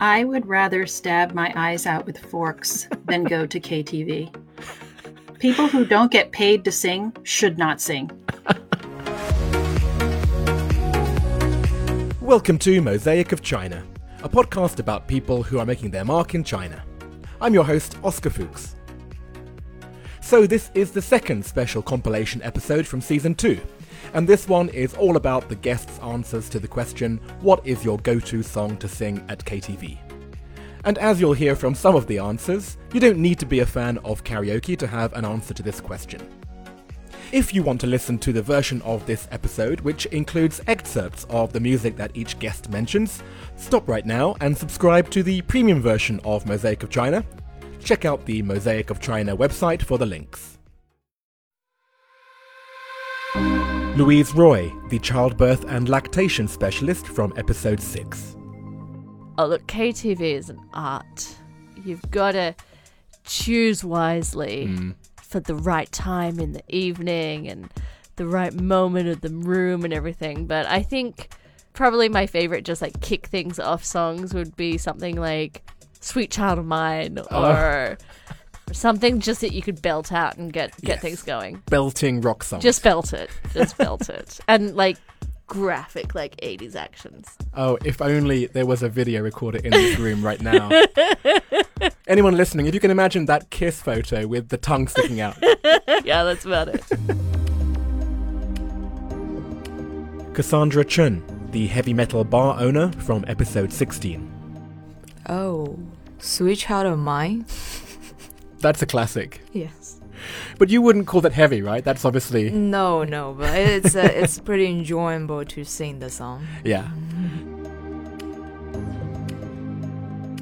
I would rather stab my eyes out with forks than go to KTV. People who don't get paid to sing should not sing. Welcome to Mosaic of China, a podcast about people who are making their mark in China. I'm your host, Oscar Fuchs. So, this is the second special compilation episode from season 2, and this one is all about the guests' answers to the question What is your go to song to sing at KTV? And as you'll hear from some of the answers, you don't need to be a fan of karaoke to have an answer to this question. If you want to listen to the version of this episode, which includes excerpts of the music that each guest mentions, stop right now and subscribe to the premium version of Mosaic of China. Check out the Mosaic of China website for the links. Louise Roy, the childbirth and lactation specialist from episode 6. Oh, look, KTV is an art. You've got to choose wisely Mm. for the right time in the evening and the right moment of the room and everything. But I think probably my favorite, just like kick things off songs, would be something like Sweet Child of Mine Oh. or. or Something just that you could belt out and get get Yes. things going. Belting rock song. Just belt it. Just belt it. And like graphic, like 80s actions. Oh, if only there was a video recorder in this room right now. Anyone listening, if you can imagine that kiss photo with the tongue sticking out. yeah, that's about it. Cassandra Chun, the heavy metal bar owner from episode 16. Oh, Sweet Child of Mine? That's a classic. Yes. But you wouldn't call that heavy, right? That's obviously. No, no, but it's uh, it's pretty enjoyable to sing the song. Yeah.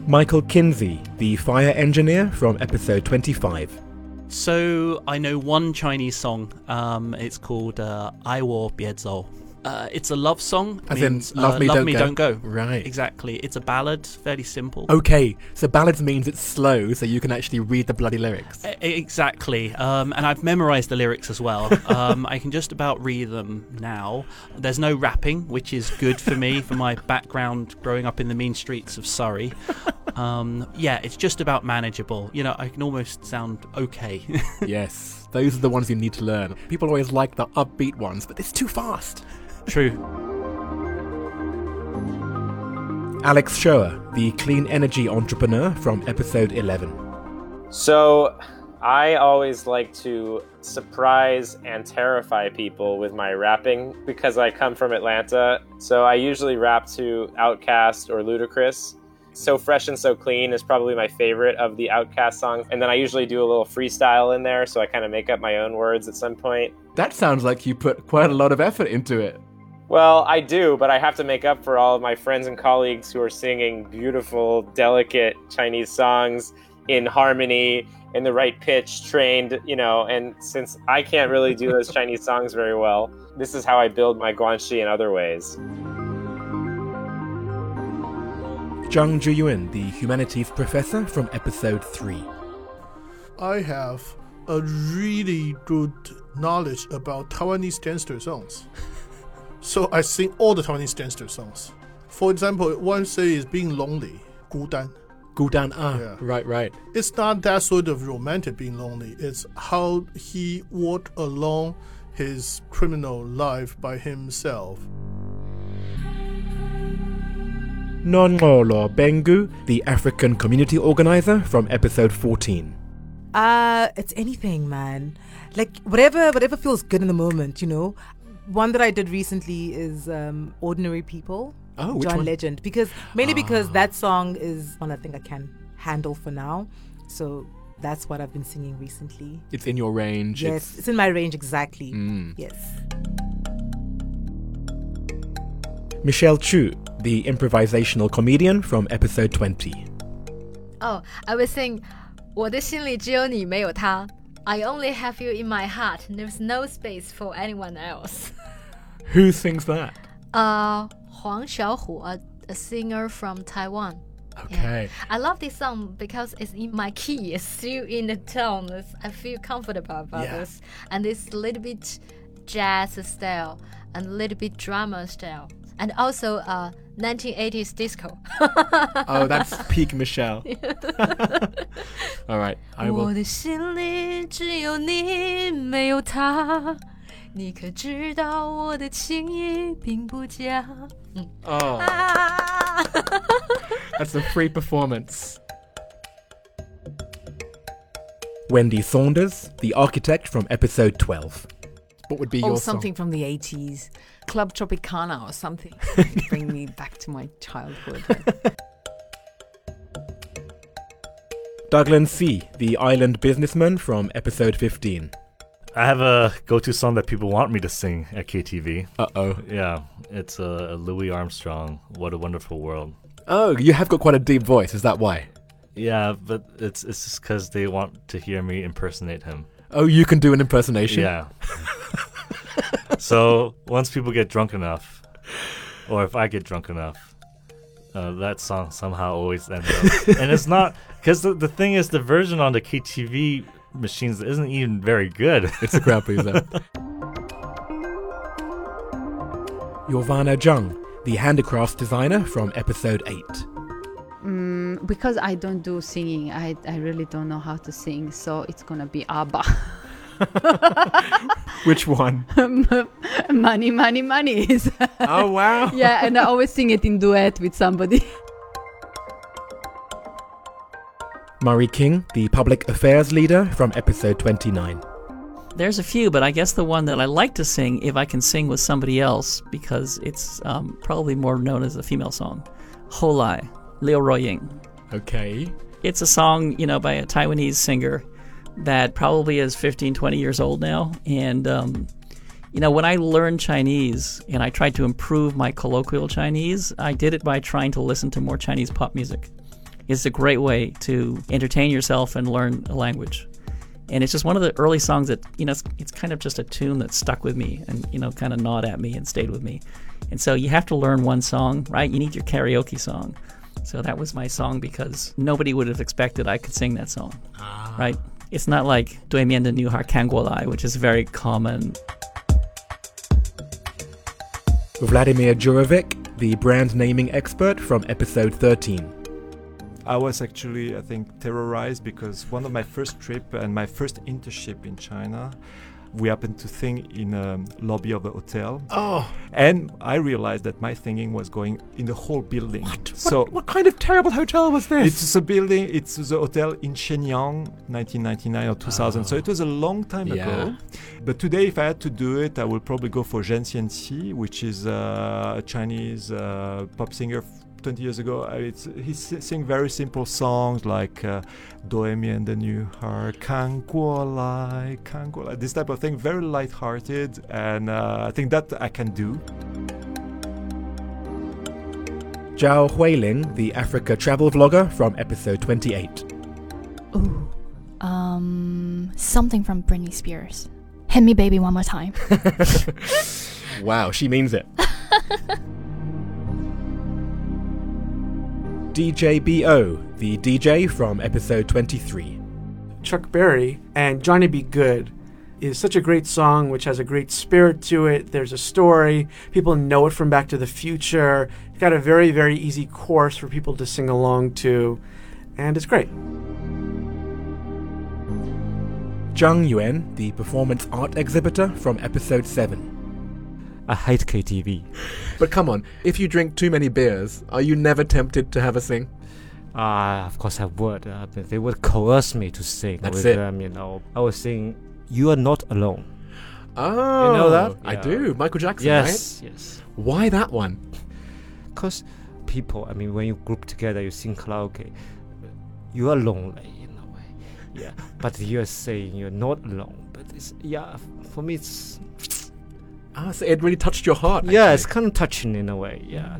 Michael Kinsey, the fire engineer from episode 25. So I know one Chinese song. Um, it's called uh, "Ai Wo Bie Zou." Uh, it's a love song. As in, Love uh, Me, love Don't me Go. don't go. Right. Exactly. It's a ballad, fairly simple. Okay, so ballads means it's slow, so you can actually read the bloody lyrics. E- Exactly, um, and I've memorized the lyrics as well. Um, I can just about read them now. There's no rapping, which is good for me for my background growing up in the mean streets of Surrey. Um, yeah, it's just about manageable. You know, I can almost sound okay. yes, those are the ones you need to learn. People always like the upbeat ones, but it's too fast. True. Alex Shoer, the clean energy entrepreneur from episode 11. So, I always like to surprise and terrify people with my rapping because I come from Atlanta. So, I usually rap to Outkast or Ludacris. So Fresh and So Clean is probably my favorite of the Outkast songs. And then I usually do a little freestyle in there, so I kind of make up my own words at some point. That sounds like you put quite a lot of effort into it. Well, I do, but I have to make up for all of my friends and colleagues who are singing beautiful, delicate Chinese songs in harmony, in the right pitch, trained, you know. And since I can't really do those Chinese songs very well, this is how I build my guanxi in other ways. Zhang Zhuyuan, the humanities professor from episode 3. I have a really good knowledge about Taiwanese gangster songs. so I sing all the Taiwanese gangster songs. For example, one say is being lonely, 孤单. Gudan Ah, Yeah. right, right. It's not that sort of romantic being lonely. It's how he walked along his criminal life by himself. Nonolo Bengu, the African community organizer from episode 14. Uh, it's anything, man. Like whatever, whatever feels good in the moment, you know One that I did recently is um, "Ordinary People," Oh, which John one? Legend, because mainly because Ah. that song is one I think I can handle for now. So that's what I've been singing recently. It's in your range. Yes, It's, it's in my range exactly. Mm. Yes. Michelle Chu, the improvisational comedian from episode 20. Oh, I will sing 我的心里只有你没有他 I only have you in my heart. There's no space for anyone else. Who sings that? Uh, Huang Xiaohu, a, a singer from Taiwan. Okay. I love this song because it's in my key. It's still in the tone. It's, I feel comfortable about Yeah. this, and it's a little bit jazz style and a little bit drama style and also uh, 1980s disco. Oh, that's peak Michelle. All right, I 我 will. 的心里只有你，没有他。你可知道我的情意并不假？ Oh, 啊 that's a free performance. Wendy Saunders, the architect from episode 12. What would be or your something from the 80s. Club Tropicana or something. Bring me back to my childhood. song? Douglas C., the island businessman from episode 15. I have a go-to song that people want me to sing at KTV. Uh oh. Yeah, it's uh, Louis Armstrong. What a wonderful world. Oh, you have got quite a deep voice. Is that why? Yeah, but it's it's just because they want to hear me impersonate him. Oh, you can do an impersonation? Yeah. so once people get drunk enough, or if I get drunk enough, uh, that song somehow always ends up. and it's not because the, the thing is the version on the KTV machines isn't even very good. It's a crowd pleaser. Yorvana Jung, the handicrafts designer from episode 8. Mm, because I don't do singing, I, I really don't know how to sing, so it's gonna be ABBA. Which one? money, money, money. is- Oh, wow. yeah, and I always sing it in duet with somebody. Murray King, the public affairs leader from episode 29. There's a few, but I guess the one that I like to sing if I can sing with somebody else because it's um, probably more known as a female song. Houlai, Liu Ruoying. Okay. It's a song, you know, by a Taiwanese singer that probably is 15, 20 years old now. And, um, you know, when I learned Chinese and I tried to improve my colloquial Chinese, I did it by trying to listen to more Chinese pop music. It's a great way to entertain yourself and learn a language. And it's just one of the early songs that, you know, it's, it's kind of just a tune that stuck with me and, you know, kind of gnawed at me and stayed with me. And so you have to learn one song, right? You need your karaoke song. So that was my song because nobody would have expected I could sing that song. Ah. Right? It's not like 对面的女孩看过来, which is very common. Vladimir Djurovic, the brand naming expert from episode 13. I was actually, I think, terrorized because one of my first trip and my first internship in China, we happened to sing in a lobby of a hotel. Oh. And I realized that my singing was going in the whole building. So what, what kind of terrible hotel was this? It's a building. It's the hotel in Shenyang, 1999 or 2000. So it was a long time Yeah. ago. But today, if I had to do it, I would probably go for Ren Xianqi, which is uh, a Chinese uh, pop singer. 20 years ago. Uh, it's, he sing very simple songs like uh, and the New Heart, Kan Lai, Kan Lai, this type of thing, very light-hearted, and uh, I think that I can do. Zhao Huiling, the Africa travel vlogger from episode 28. Ooh, um, something from Britney Spears. Hit me, baby, one more time. wow, she means it. DJ BO, the DJ from episode 23. Chuck Berry and Johnny B. Goode is such a great song which has a great spirit to it. There's a story. People know it from Back to the Future. It's got a very, very easy chorus for people to sing along to, and it's great. Zhang Yuan, the performance art exhibitor from episode 7. I hate KTV. But come on, if you drink too many beers, are you never tempted to have a sing? Ah, of course I would. Uh, but they would coerce me to sing That's with it. them, you know. I was sing You Are Not Alone. Oh, you know that? I Yeah. do. Michael Jackson, Yes, right? yes. Why that one? Because people, I mean, when you group together, you sing karaoke, you are lonely in a way. Yeah. but you're saying you're not alone. But it's, yeah, for me, it's. Ah, so it really touched your heart. Yeah, actually. it's kind of touching in a way. Yeah.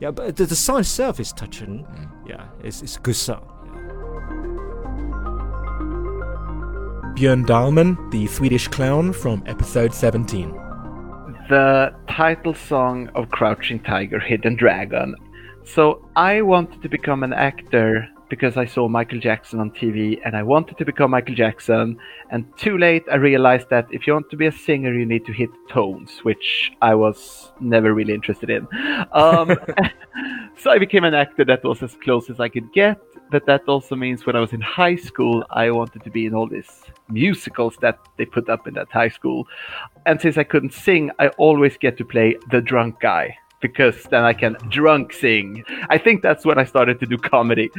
Yeah, but the, the song itself is touching. Yeah, it's, it's a good song. Björn Dahlman, the Swedish clown from episode 17. the title song of Crouching Tiger, Hidden Dragon. So I wanted to become an actor because I saw Michael Jackson on TV and I wanted to become Michael Jackson. And too late, I realized that if you want to be a singer, you need to hit tones, which I was never really interested in. Um, so I became an actor that was as close as I could get. But that also means when I was in high school, I wanted to be in all these musicals that they put up in that high school. And since I couldn't sing, I always get to play the drunk guy because then I can drunk sing. I think that's when I started to do comedy.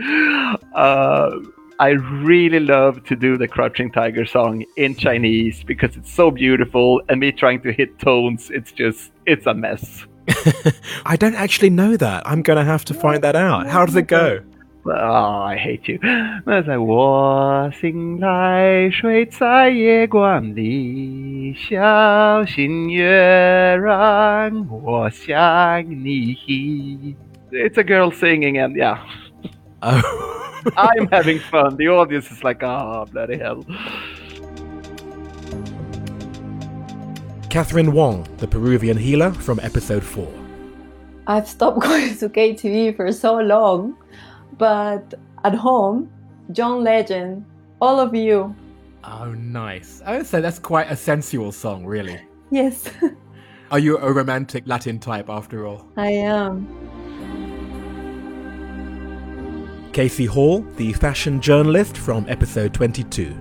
Uh, I really love to do the Crouching Tiger song in Chinese because it's so beautiful, and me trying to hit tones, it's just, it's a mess. I don't actually know that. I'm going to have to find that out. How does it go? Oh, I hate you. 那在我醒来，睡在夜光里，小心月让我想你。It's a girl singing, and yeah. I'm having fun. The audience is like, oh, bloody hell. Catherine Wong, the Peruvian healer from episode 4. I've stopped going to KTV for so long, but at home, John Legend, all of you. Oh, nice. I would say that's quite a sensual song, really. Yes, Are you a romantic Latin type after all? I am. Casey Hall, the fashion journalist from episode 22.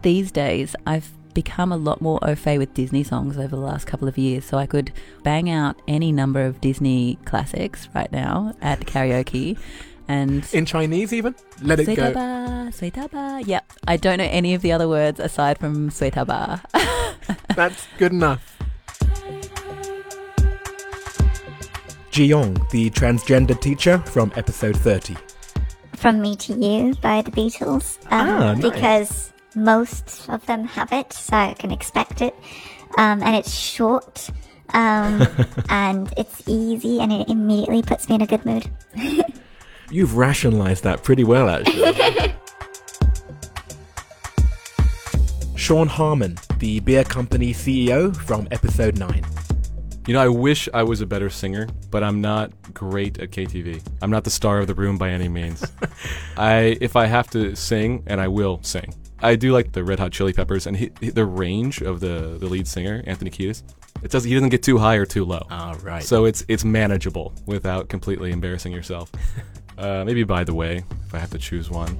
These days, I've become a lot more au fait with Disney songs over the last couple of years, so I could bang out any number of Disney classics right now at karaoke. And in Chinese, even let it go. Suetaba, suetaba. Yep, I don't know any of the other words aside from suetaba. That's good enough. Jiyoung, the transgender teacher from episode 30. From Me to You by the Beatles. Um, Ah, nice. Because most of them have it, so I can expect it. Um, and it's short. Um, and it's easy and it immediately puts me in a good mood. You've rationalized that pretty well, actually. Sean Harmon, the beer company CEO from episode 9. You know, I wish I was a better singer, but I'm not great at KTV. I'm not the star of the room by any means. I, if I have to sing, and I will sing. I do like the Red Hot Chili Peppers, and he, he- the range of the, the lead singer, Anthony Kiedis, it does he doesn't get too high or too low. Ah, right. So it's it's manageable without completely embarrassing yourself. uh, maybe by the way, if I have to choose one.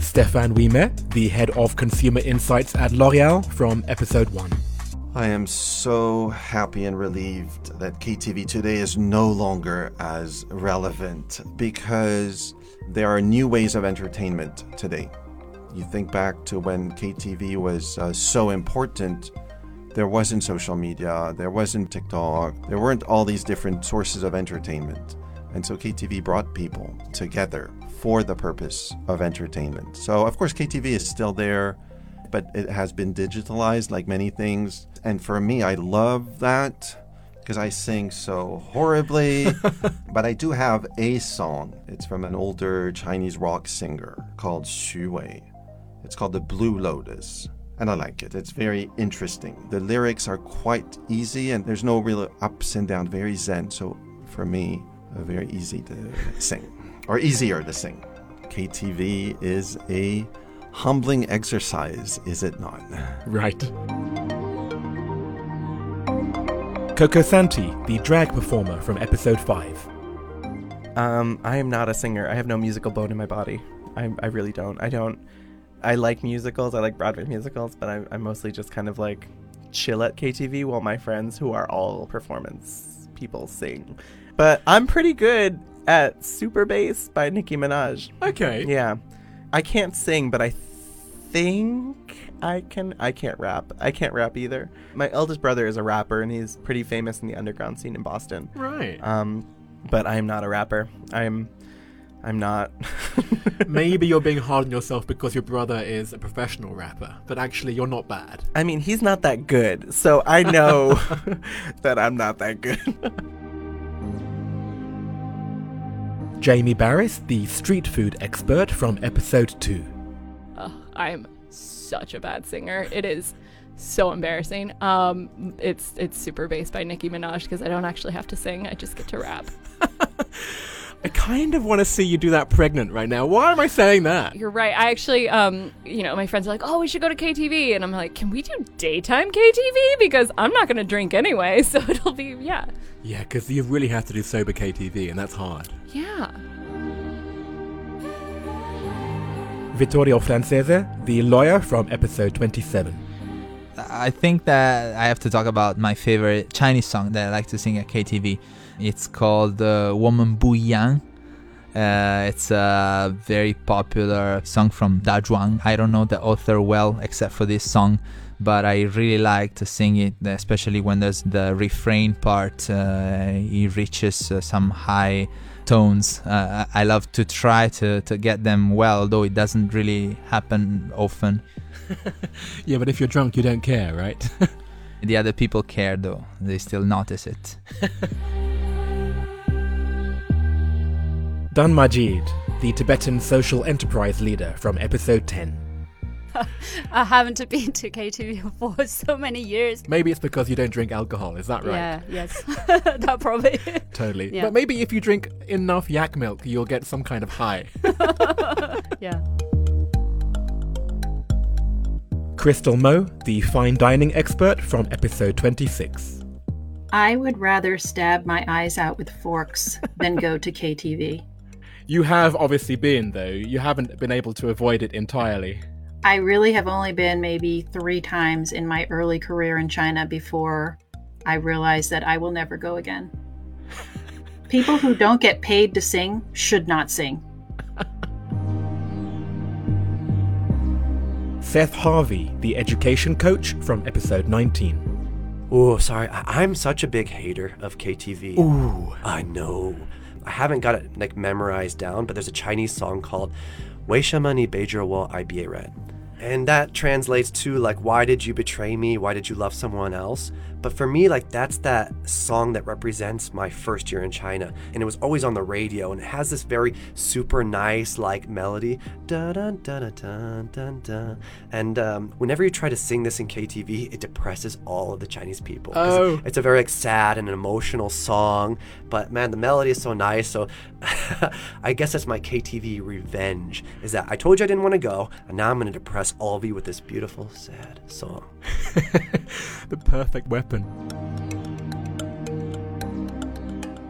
Stefan Wiemer, the head of consumer insights at L'Oreal from episode 1. I am so happy and relieved that KTV today is no longer as relevant because there are new ways of entertainment today. You think back to when KTV was uh, so important, there wasn't social media, there wasn't TikTok, there weren't all these different sources of entertainment. And so KTV brought people together for the purpose of entertainment. So, of course, KTV is still there but it has been digitalized like many things. And for me, I love that because I sing so horribly. but I do have a song. It's from an older Chinese rock singer called Xu Wei. It's called The Blue Lotus. And I like it. It's very interesting. The lyrics are quite easy and there's no real ups and downs, very zen. So for me, uh, very easy to sing or easier to sing. KTV is a humbling exercise, is it not? Right. Coco Santi, the drag performer from episode 5. Um, I am not a singer. I have no musical bone in my body. I, I really don't. I don't. I like musicals. I like Broadway musicals, but I, I mostly just kind of like chill at KTV while my friends, who are all performance people, sing. But I'm pretty good at Super Bass by Nicki Minaj. Okay. Yeah. I can't sing, but I think I can. I can't rap. I can't rap either. My eldest brother is a rapper, and he's pretty famous in the underground scene in Boston. Right. Um, but I'm not a rapper. I'm. I'm not. Maybe you're being hard on yourself because your brother is a professional rapper, but actually you're not bad. I mean, he's not that good, so I know that I'm not that good. Jamie Barys, the street food expert from episode 2. Ugh, I'm such a bad singer. It is so embarrassing. Um, it's it's super bass by Nicki Minaj because I don't actually have to sing. I just get to rap. I kind of want to see you do that pregnant right now. Why am I saying that? You're right. I actually, um, you know, my friends are like, "Oh, we should go to KTV," and I'm like, "Can we do daytime KTV? Because I'm not going to drink anyway, so it'll be yeah, Yeah, because you really have to do sober KTV, and that's hard. yeah." Vittorio Francese, the lawyer from episode 27. I think that I have to talk about my favorite Chinese song that I like to sing at KTV. It's called uh, "Woman Bu Yang." Uh, it's a very popular song from Da Zhuang. I don't know the author well except for this song, but I really like to sing it, especially when there's the refrain part. Uh, it reaches uh, some high tones. Uh, I I love to try to, to get them well, though it doesn't really happen often. Yeah, but if you're drunk, you don't care, right? The other people care though, they still notice it. Dan Majid, the Tibetan social enterprise leader from episode 10. I haven't been to KTV for so many years. Maybe it's because you don't drink alcohol, is that right? Yeah, yes. that probably. Totally. Yeah. But maybe if you drink enough yak milk, you'll get some kind of high. yeah. Crystal Mo, the fine dining expert from episode 26. I would rather stab my eyes out with forks than go to KTV. You have obviously been, though. You haven't been able to avoid it entirely. I really have only been maybe three times in my early career in China before I realized that I will never go again. People who don't get paid to sing should not sing. Seth Harvey, the education coach from episode 19. Oh, sorry. I- I'm such a big hater of KTV. Ooh. I know. I haven't got it like memorized down, but there's a Chinese song called Weishama ni beijia wo i bie red. And that translates to like why did you betray me? Why did you love someone else? But for me, like that's that song that represents my first year in China. And it was always on the radio and it has this very super nice like melody. Dun dun dun dun dun dun. And um, whenever you try to sing this in KTV, it depresses all of the Chinese people. Oh. It's a very like, sad and an emotional song. But man, the melody is so nice. So I guess that's my KTV revenge. Is that I told you I didn't want to go, and now I'm going to depress all of you with this beautiful, sad song. the perfect weapon.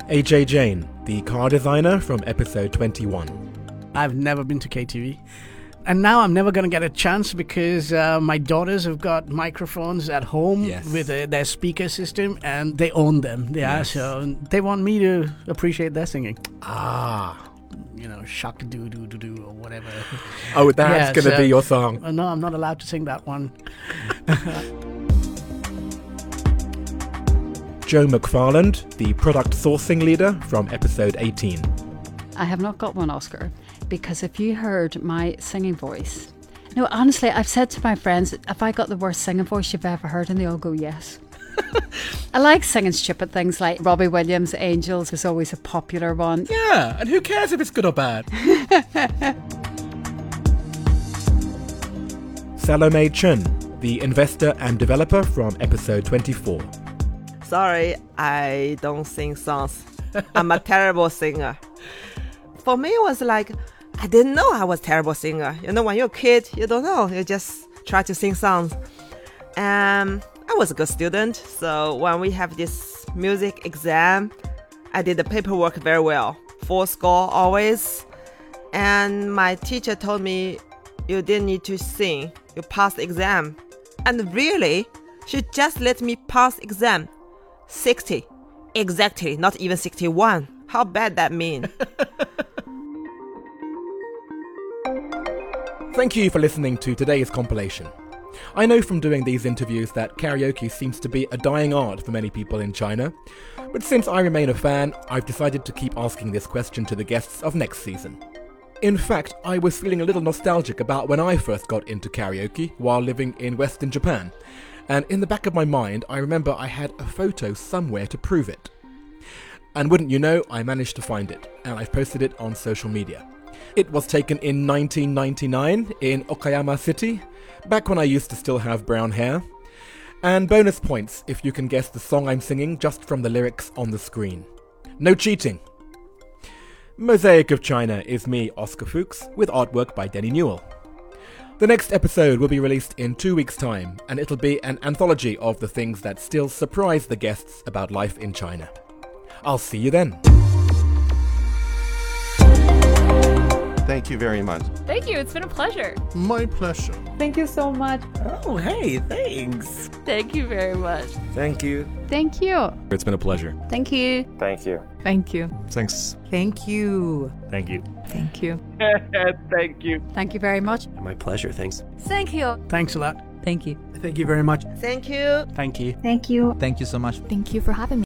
AJ Jane, the car designer from episode 21. I've never been to KTV. And now I'm never going to get a chance because uh, my daughters have got microphones at home Yes. with uh, their speaker system and they own them. Yeah, Yes. so they want me to appreciate their singing. Ah. You know, shock doo doo doo doo or whatever. Oh, that's gonna be your song. Uh, no, I'm not allowed to sing that one. Joe McFarland, the product sourcing leader from episode 18. I have not got one Oscar because if you heard my singing voice, no, honestly, I've said to my friends, if I got the worst singing voice you've ever heard, and they all go yes. I like singing stupid things like Robbie Williams' Angels is always a popular one. Yeah, and who cares if it's good or bad? Salome Chen, the investor and developer from episode 24. Sorry, I don't sing songs. I'm a terrible singer. For me, it was like I didn't know I was terrible singer. You know, when you're a kid, you don't know. You just try to sing songs. Um, I was a good student, so when we have this music exam, I did the paperwork very well. Full score always. And my teacher told me you didn't need to sing. You passed the exam. And really, she just let me pass exam. 60. Exactly, not even 61. How bad that mean? Thank you for listening to today's compilation. I know from doing these interviews that karaoke seems to be a dying art for many people in China, but since I remain a fan, I've decided to keep asking this question to the guests of next season. In fact, I was feeling a little nostalgic about when I first got into karaoke while living in Western Japan, and in the back of my mind, I remember I had a photo somewhere to prove it. And wouldn't you know, I managed to find it, and I've posted it on social media. It was taken in 1999 in Okayama City, back when I used to still have brown hair. And bonus points if you can guess the song I'm singing just from the lyrics on the screen. No cheating! Mosaic of China is me, Oscar Fuchs, with artwork by Denny Newell. The next episode will be released in two weeks' time, and it'll be an anthology of the things that still surprise the guests about life in China. I'll see you then. Thank you very much. Thank you. It's been a pleasure. My pleasure. Thank you so much. Oh, hey, thanks. Thank you very much. Thank you. Thank you. It's been a pleasure. Thank you. Thank you. Thank you. Thanks. Thank you. Thank you. Thank you. Thank you. Thank you very much. My pleasure. Thanks. Thank you. Thanks a lot. Thank you. Thank you very much. Thank you. Thank you. Thank you. Thank you so much. Thank you for having me.